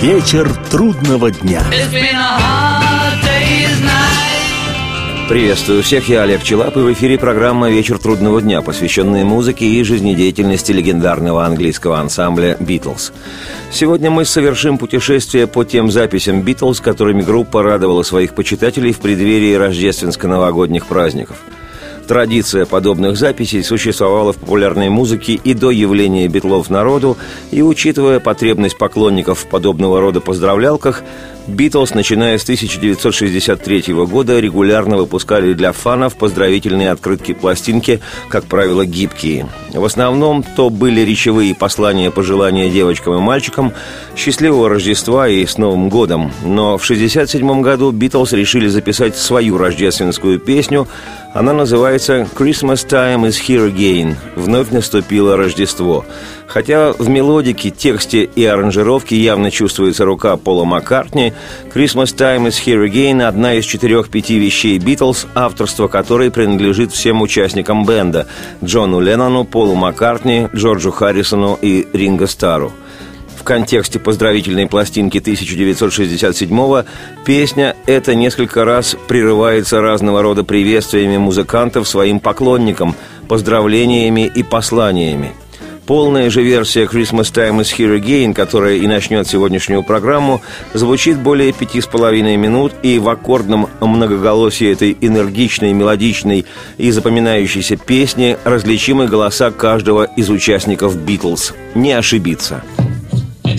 Вечер трудного дня. Приветствую всех, я Олег Челап, и в эфире программа «Вечер трудного дня», посвященная музыке и жизнедеятельности легендарного английского ансамбля «Битлз». Сегодня мы совершим путешествие по тем записям «Битлз», которыми группа радовала своих почитателей в преддверии рождественско-новогодних праздников – Традиция подобных записей существовала в популярной музыке и до явления битлов народу, и, учитывая потребность поклонников в подобного рода поздравлялках, Битлз, начиная с 1963 года, регулярно выпускали для фанов поздравительные открытки пластинки, как правило, гибкие. В основном то были речевые послания пожелания девочкам и мальчикам счастливого Рождества и с Новым годом. Но в 1967 году Битлз решили записать свою рождественскую песню. Она называется «Christmas Time is Here Again» – «Вновь наступило Рождество». Хотя в мелодике, тексте и аранжировке явно чувствуется рука Пола Маккартни, «Christmas Time is Here Again» – одна из четырех-пяти вещей «Битлз», авторство которой принадлежит всем участникам бенда – Джону Леннону, Полу Маккартни, Джорджу Харрисону и Ринго Стару. В контексте поздравительной пластинки 1967-го песня эта несколько раз прерывается разного рода приветствиями музыкантов своим поклонникам, поздравлениями и посланиями – Полная же версия «Christmas Time is Here Again», которая и начнет сегодняшнюю программу, звучит более пяти с половиной минут, и в аккордном многоголосии этой энергичной, мелодичной и запоминающейся песни различимы голоса каждого из участников «Битлз». Не ошибиться.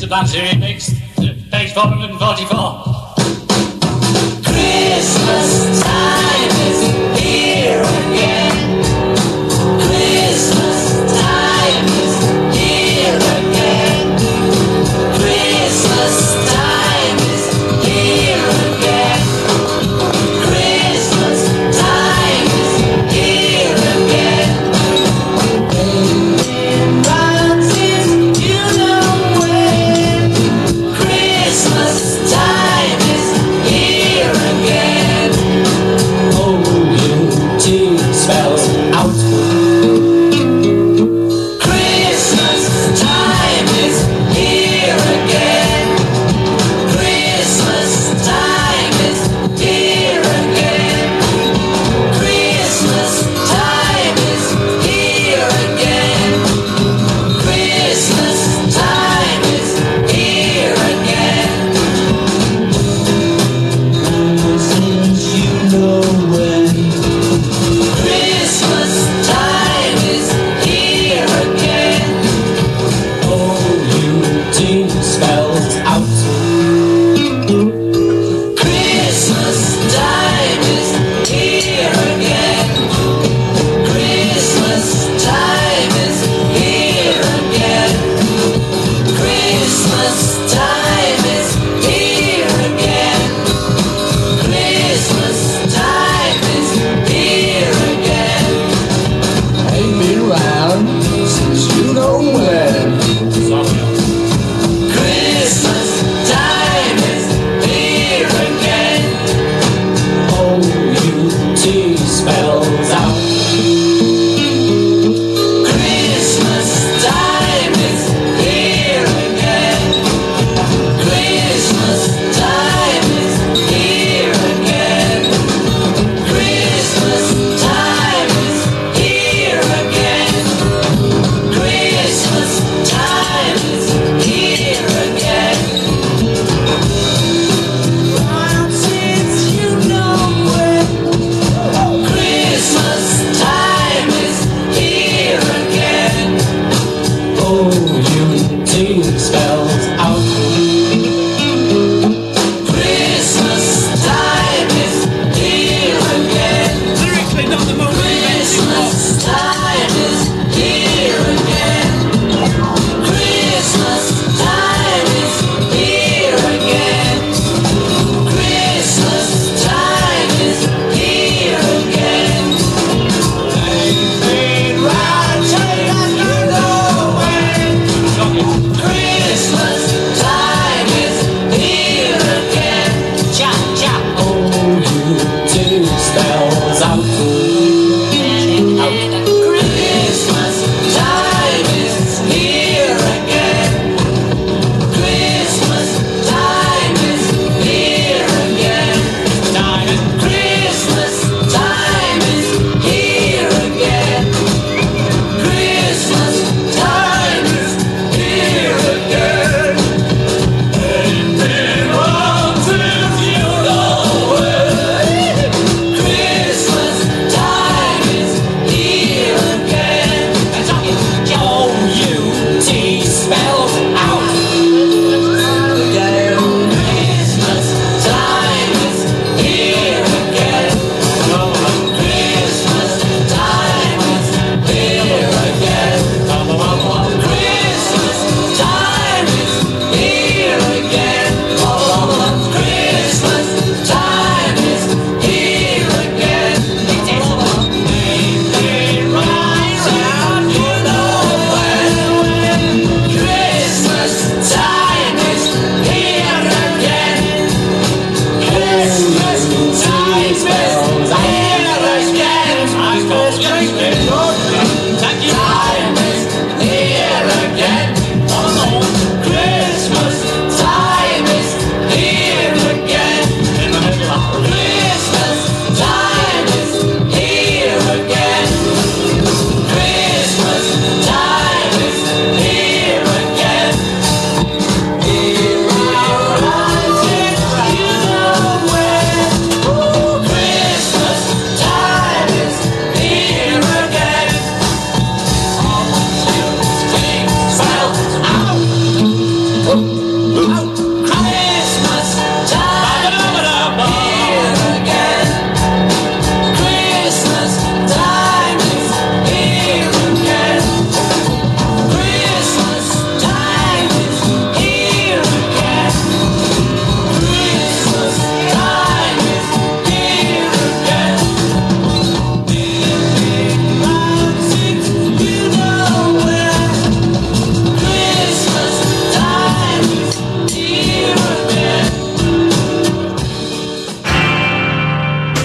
into page 444.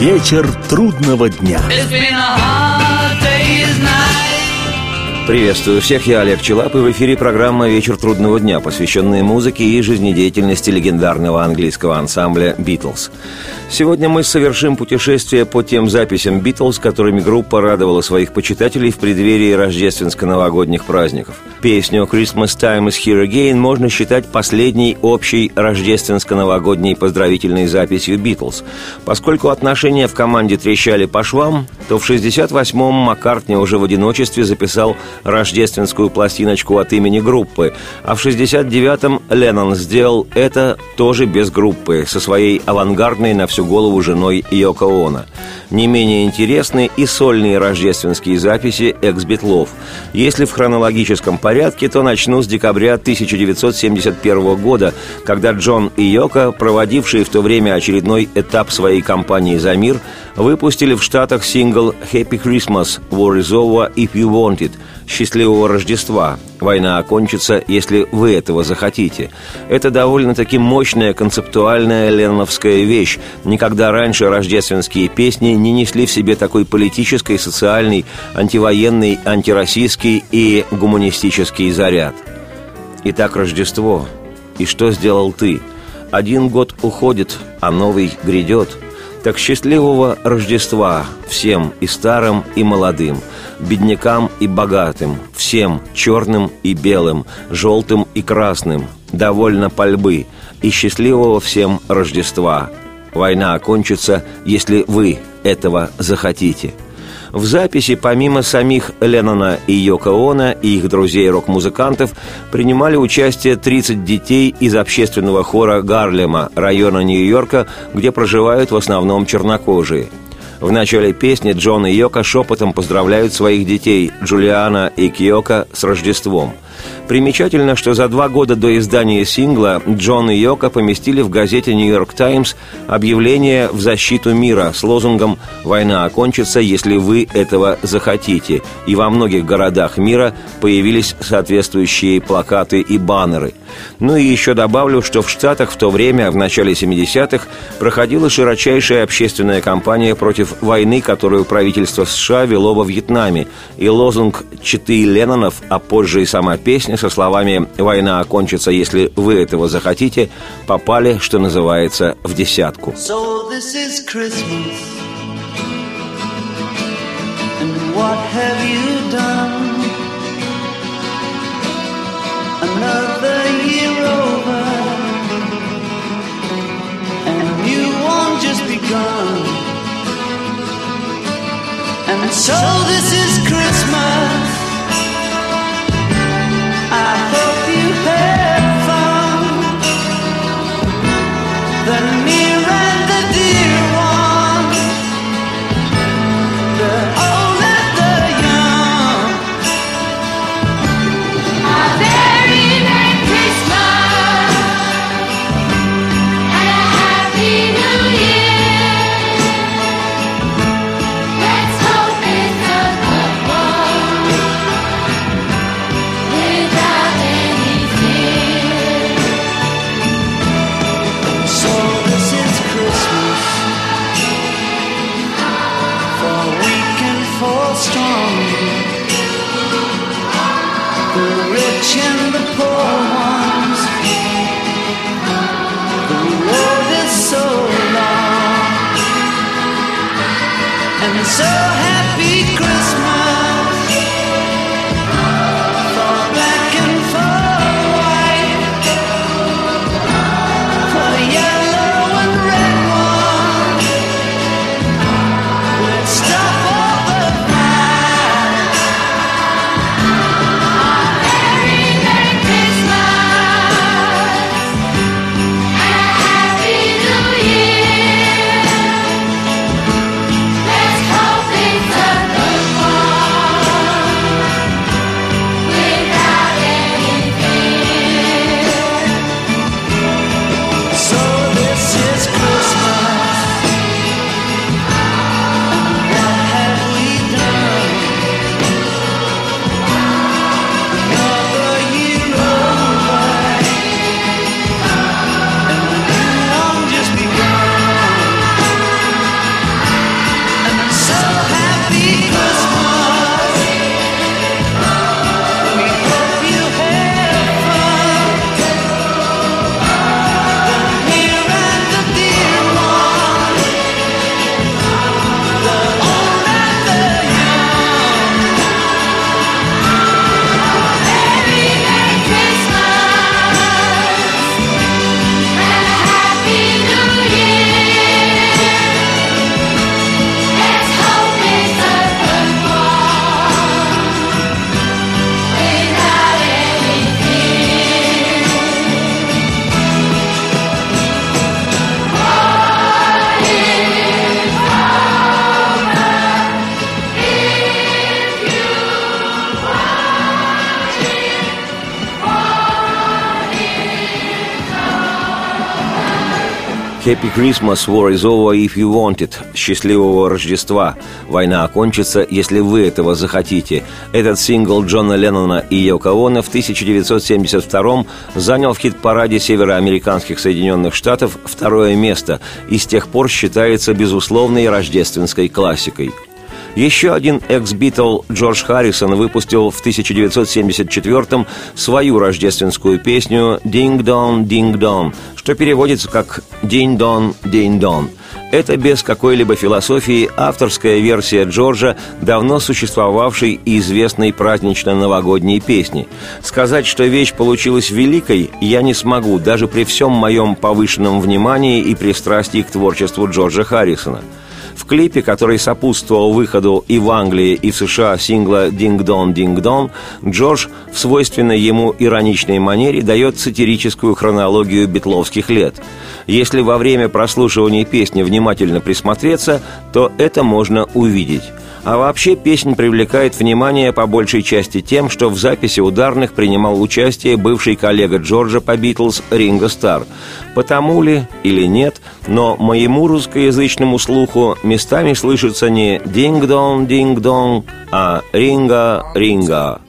Вечер трудного дня. Приветствую всех, я Олег Челап, и в эфире программа «Вечер трудного дня», посвященная музыке и жизнедеятельности легендарного английского ансамбля «Битлз». Сегодня мы совершим путешествие по тем записям «Битлз», которыми группа радовала своих почитателей в преддверии рождественско-новогодних праздников. Песню «Christmas Time is Here Again» можно считать последней общей рождественско-новогодней поздравительной записью «Битлз». Поскольку отношения в команде трещали по швам, то в 68-м Маккартни уже в одиночестве записал рождественскую пластиночку от имени группы, а в 69-м Леннон сделал это тоже без группы, со своей авангардной на всю голову женой Йоко Оно. Не менее интересны и сольные рождественские записи экс-битлов. Если в хронологическом порядке, то начну с декабря 1971 года, когда Джон и Йоко, проводившие в то время очередной этап своей кампании «За мир», выпустили в Штатах сингл «Happy Christmas, War is over if you want it», «Счастливого Рождества». Война окончится, если вы этого захотите. Это довольно-таки мощная концептуальная ленновская вещь. Никогда раньше рождественские песни не несли в себе такой политический, социальный, антивоенный, антироссийский и гуманистический заряд. Итак, Рождество. И что сделал ты? Один год уходит, а новый грядет – так счастливого Рождества всем и старым, и молодым, беднякам и богатым, всем черным и белым, желтым и красным, довольно пальбы, и счастливого всем Рождества. Война окончится, если вы этого захотите – в записи помимо самих Леннона и Йоко Оно и их друзей-рок-музыкантов принимали участие 30 детей из общественного хора Гарлема, района Нью-Йорка, где проживают в основном чернокожие. В начале песни Джон и Йока шепотом поздравляют своих детей Джулиана и Киока с Рождеством – Примечательно, что за два года до издания сингла Джон и Йока поместили в газете «Нью-Йорк Таймс» объявление в защиту мира с лозунгом «Война окончится, если вы этого захотите». И во многих городах мира появились соответствующие плакаты и баннеры. Ну и еще добавлю, что в Штатах в то время, в начале 70-х, проходила широчайшая общественная кампания против войны, которую правительство США вело во Вьетнаме, и лозунг «Читы Леннонов», а позже и сама песня со словами «Война окончится, если вы этого захотите» попали, что называется, в десятку. So this is Christmas. And what have you done? Another year over And you won't just begun And so this is Christmas. Christmas, War is over if you want it. Счастливого Рождества. Война окончится, если вы этого захотите. Этот сингл Джона Леннона и Йоко Оно в 1972 занял в хит-параде североамериканских Соединенных Штатов второе место и с тех пор считается безусловной рождественской классикой – еще один экс-битл Джордж Харрисон выпустил в 1974-м свою рождественскую песню «Динг-дон, динг-дон», что переводится как «Динь-дон, динь-дон». Это без какой-либо философии авторская версия Джорджа давно существовавшей и известной празднично-новогодней песни. Сказать, что вещь получилась великой, я не смогу, даже при всем моем повышенном внимании и пристрастии к творчеству Джорджа Харрисона – в клипе, который сопутствовал выходу и в Англии, и в США сингла «Динг-дон, динг-дон», Джордж в свойственной ему ироничной манере дает сатирическую хронологию битловских лет. Если во время прослушивания песни внимательно присмотреться, то это можно увидеть. А вообще песня привлекает внимание по большей части тем, что в записи ударных принимал участие бывший коллега Джорджа по Битлз Ринго Стар. Потому ли или нет, но моему русскоязычному слуху местами слышится не «динг-дон, динг-дон», а «ринга, ринга».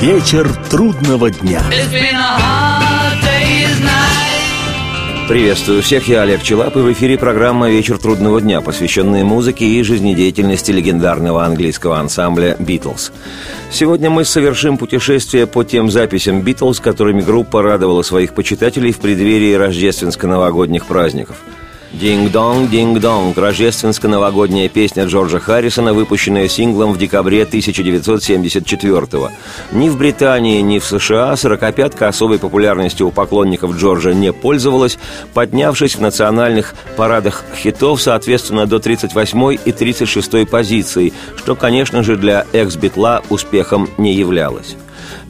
Вечер трудного дня. Приветствую всех, я Олег Челап, и в эфире программа «Вечер трудного дня», посвященная музыке и жизнедеятельности легендарного английского ансамбля «Битлз». Сегодня мы совершим путешествие по тем записям «Битлз», которыми группа радовала своих почитателей в преддверии рождественско-новогодних праздников – «Динг-донг, динг-донг» – рождественско-новогодняя песня Джорджа Харрисона, выпущенная синглом в декабре 1974-го. Ни в Британии, ни в США «Сорокопятка» особой популярностью у поклонников Джорджа не пользовалась, поднявшись в национальных парадах хитов, соответственно, до 38 и 36 позиции, что, конечно же, для экс-битла успехом не являлось.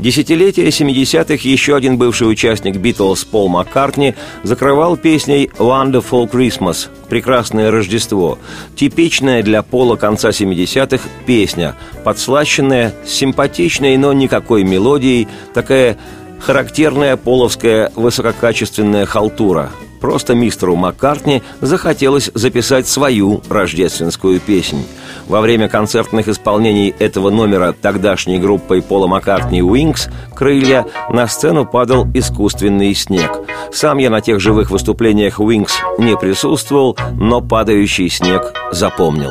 Десятилетие 70-х еще один бывший участник Битлз Пол Маккартни закрывал песней «Wonderful Christmas» – «Прекрасное Рождество», типичная для Пола конца 70-х песня, подслащенная, симпатичной, но никакой мелодией, такая характерная половская высококачественная халтура – Просто мистеру Маккартни захотелось записать свою рождественскую песнь. Во время концертных исполнений этого номера тогдашней группой Пола Маккартни «Уинкс» «Крылья» на сцену падал искусственный снег. Сам я на тех живых выступлениях «Уинкс» не присутствовал, но падающий снег запомнил.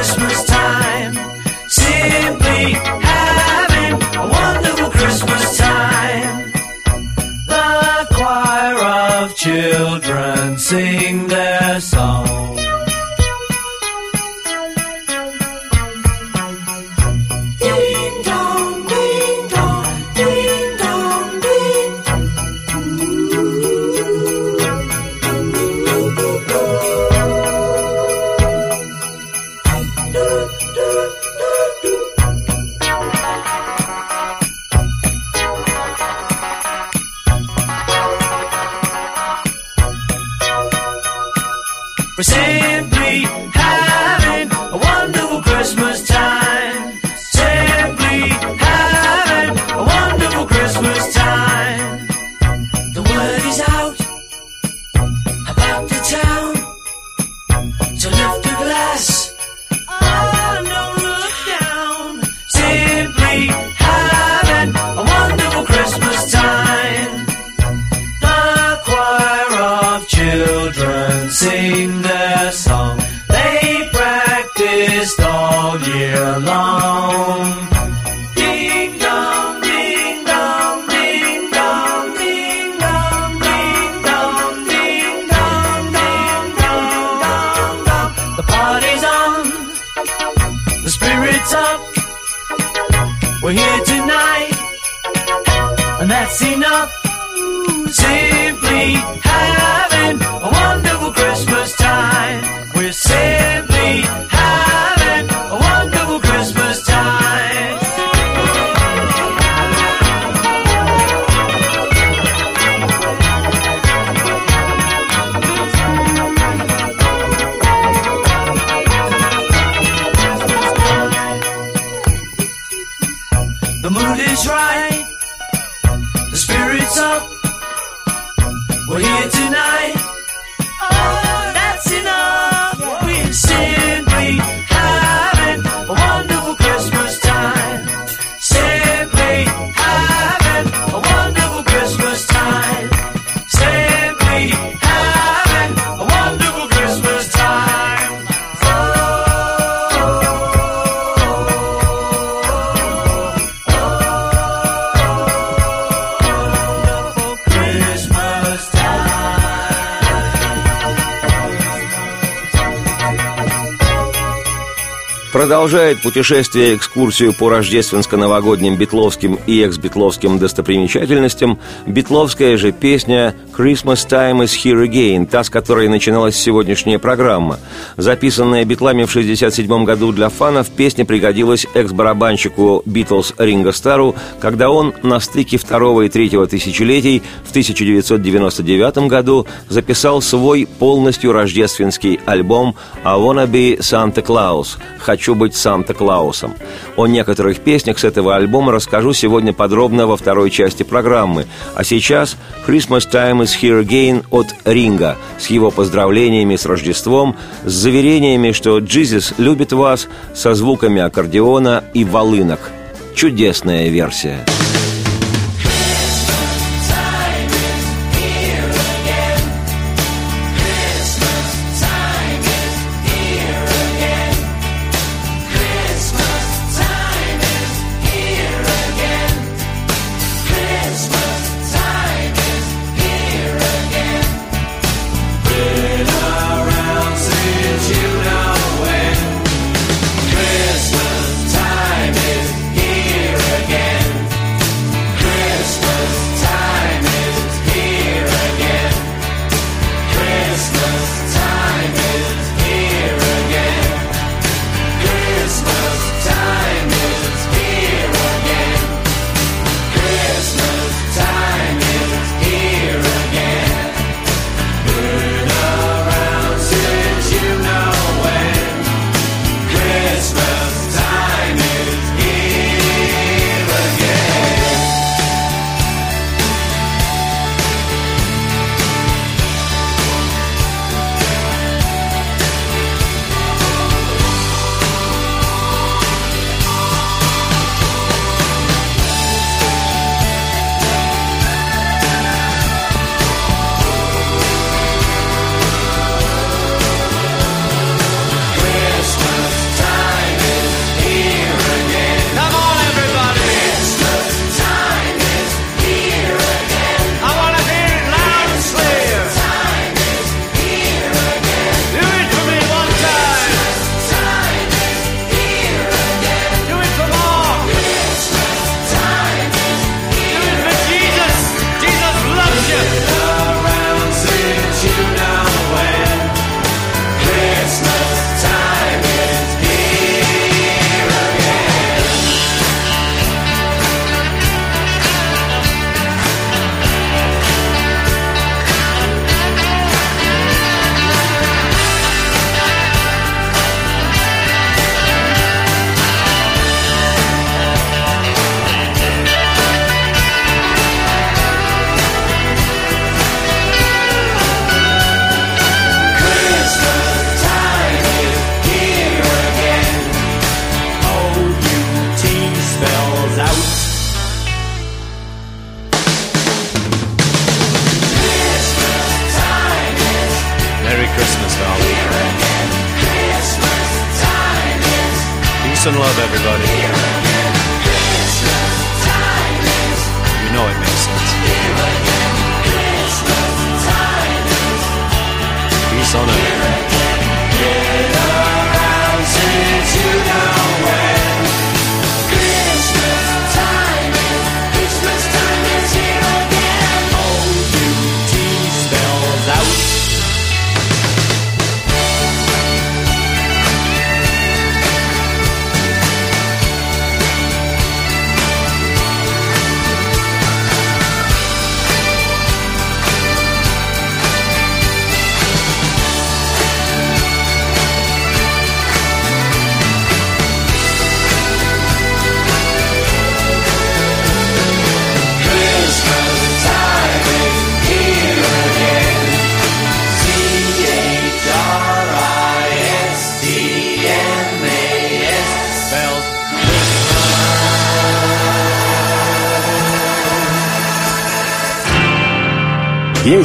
Christmas time. Simply having a wonderful Christmas time. The choir of children sing their song. The party's on, the spirit's up. We're here tonight, and that's enough. Simply Продолжает путешествие экскурсию по рождественско-новогодним битловским и экс-битловским достопримечательностям битловская же песня «Christmas Time is Here Again», та, с которой начиналась сегодняшняя программа. Записанная битлами в 1967 году для фанов, песня пригодилась экс-барабанщику Битлз Ринго Стару, когда он на стыке второго и третьего тысячелетий в 1999 году записал свой полностью рождественский альбом «I Wanna Be Santa Claus» «Хочу быть Санта-Клаусом». О некоторых песнях с этого альбома расскажу сегодня подробно во второй части программы. А сейчас «Christmas Time is Here Again» от Ринга с его поздравлениями с Рождеством, с заверениями, что Джизис любит вас, со звуками аккордеона и волынок. Чудесная версия.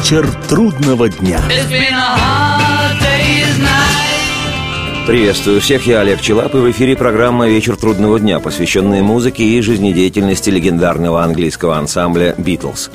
Вечер трудного дня. Приветствую всех, я Олег Челап, и в эфире программа «Вечер трудного дня», посвященная музыке и жизнедеятельности легендарного английского ансамбля «Битлз».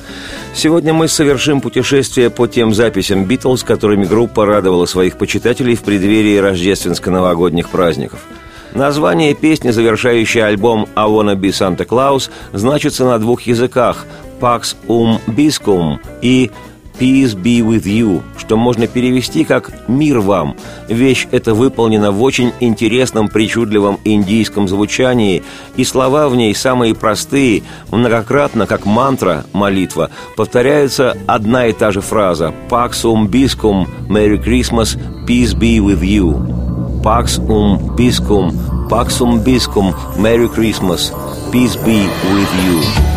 Сегодня мы совершим путешествие по тем записям «Битлз», которыми группа радовала своих почитателей в преддверии рождественско-новогодних праздников – Название песни, завершающей альбом «I wanna be Santa Claus», значится на двух языках «Pax um Biscum» и «Peace be with you», что можно перевести как «Мир вам». Вещь эта выполнена в очень интересном, причудливом индийском звучании, и слова в ней самые простые, многократно, как мантра, молитва, повторяется одна и та же фраза «Pax um Biscum, Merry Christmas, Peace be with you». Pax um Biscum, Pax um Biscum, Merry Christmas, peace be with you.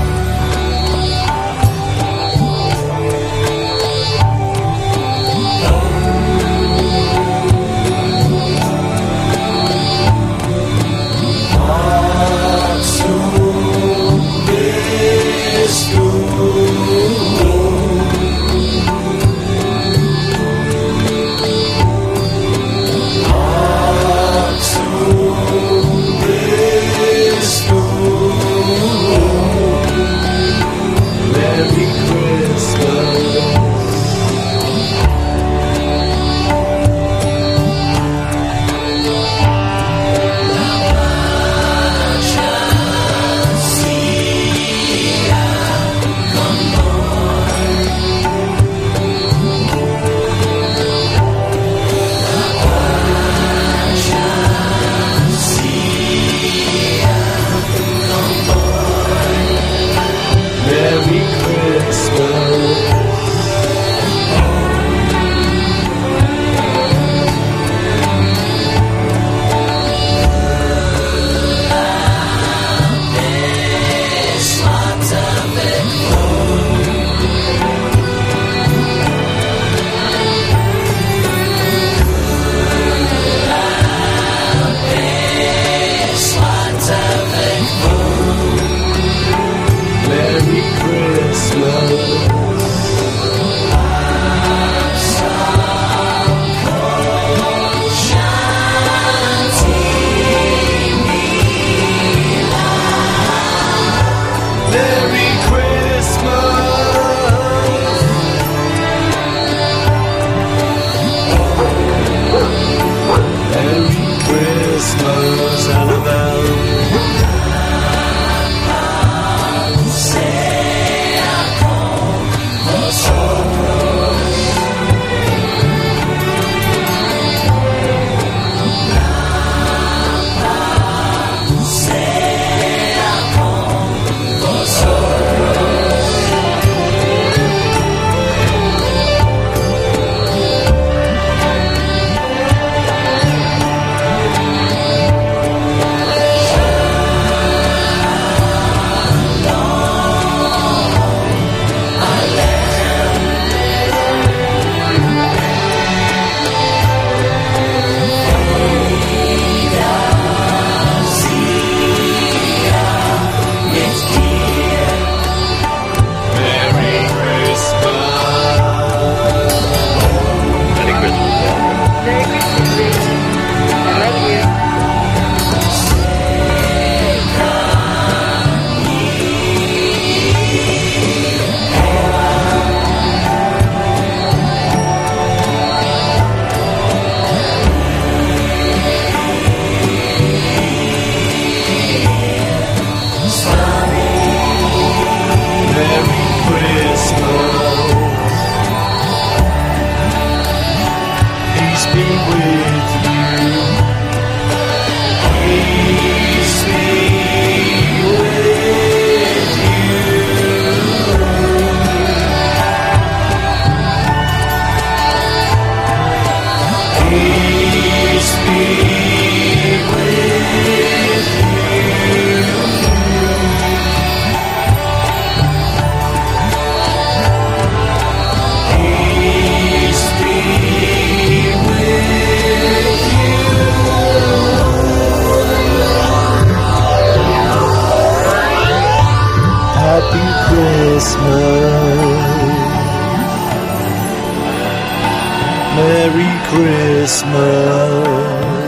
Merry Christmas.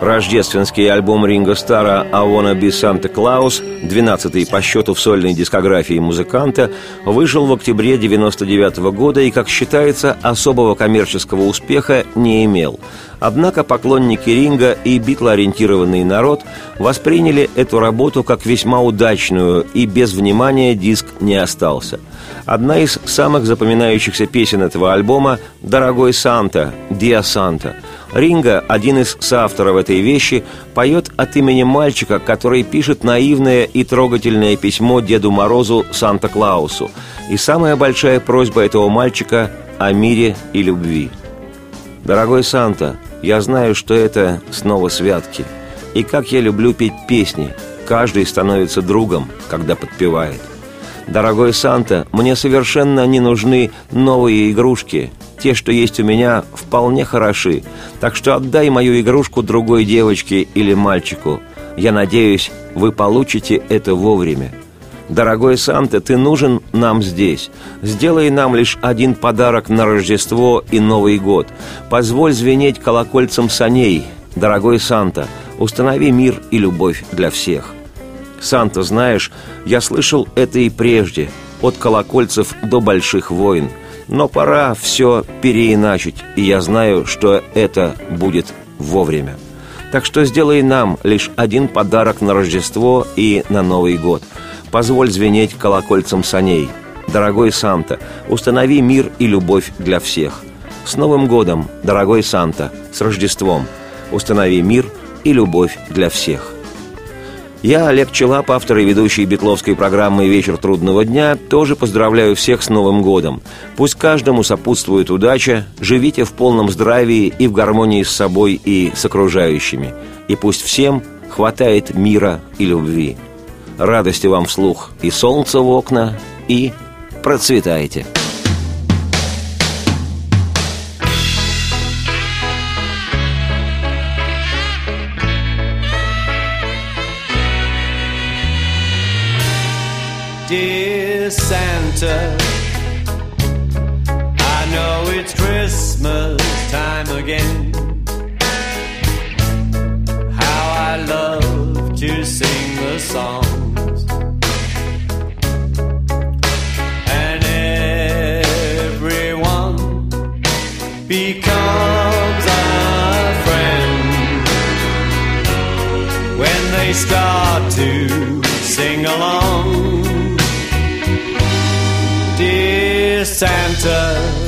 Рождественский альбом Ринго Стара «I Wanna Be Santa Claus», 12-й по счету в сольной дискографии музыканта, вышел в октябре 99 -го года и, как считается, особого коммерческого успеха не имел. Однако поклонники Ринга и битлоориентированный народ восприняли эту работу как весьма удачную, и без внимания диск не остался. Одна из самых запоминающихся песен этого альбома «Дорогой Санта», «Диа Санта», Ринга, один из соавторов этой вещи, поет от имени мальчика, который пишет наивное и трогательное письмо Деду Морозу Санта-Клаусу. И самая большая просьба этого мальчика о мире и любви. «Дорогой Санта, я знаю, что это снова святки. И как я люблю петь песни. Каждый становится другом, когда подпевает. Дорогой Санта, мне совершенно не нужны новые игрушки. Те, что есть у меня, вполне хороши. Так что отдай мою игрушку другой девочке или мальчику. Я надеюсь, вы получите это вовремя. Дорогой Санта, ты нужен нам здесь. Сделай нам лишь один подарок на Рождество и Новый год. Позволь звенеть колокольцем саней. Дорогой Санта, установи мир и любовь для всех. Санта, знаешь, я слышал это и прежде, от колокольцев до больших войн. Но пора все переиначить, и я знаю, что это будет вовремя. Так что сделай нам лишь один подарок на Рождество и на Новый год. Позволь звенеть колокольцем саней. Дорогой Санта, установи мир и любовь для всех. С Новым годом, дорогой Санта, с Рождеством. Установи мир и любовь для всех. Я, Олег Челап, автор и ведущий битловской программы «Вечер трудного дня», тоже поздравляю всех с Новым годом. Пусть каждому сопутствует удача, живите в полном здравии и в гармонии с собой и с окружающими. И пусть всем хватает мира и любви. Радости вам вслух и солнца в окна, и процветайте! Santa, I know it's Christmas time again. How I love to sing the songs. And everyone becomes a friend when they start to sing along. Santa,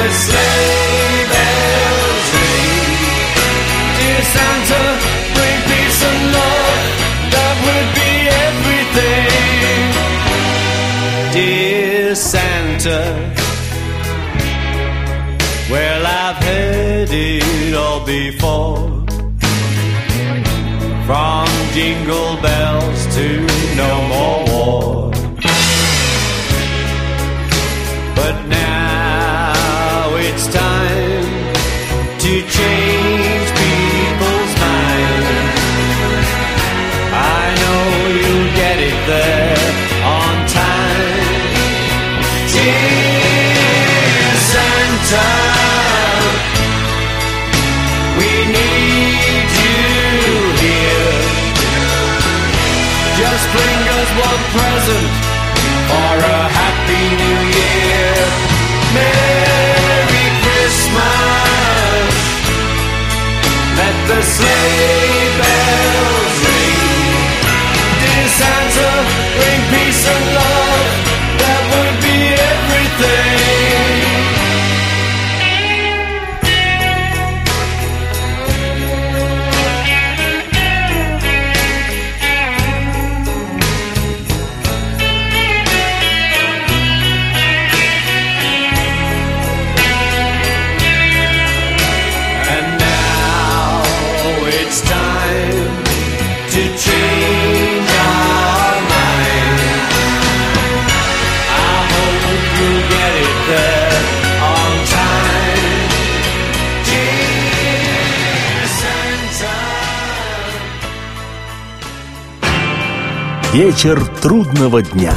the sleigh bells ring. Dear Santa, bring peace and love. That would be everything. Dear Santa, well, I've heard it all before. From jingle Just bring us one present for a happy new year. Merry Christmas. Let the sleigh bells Вечер трудного дня.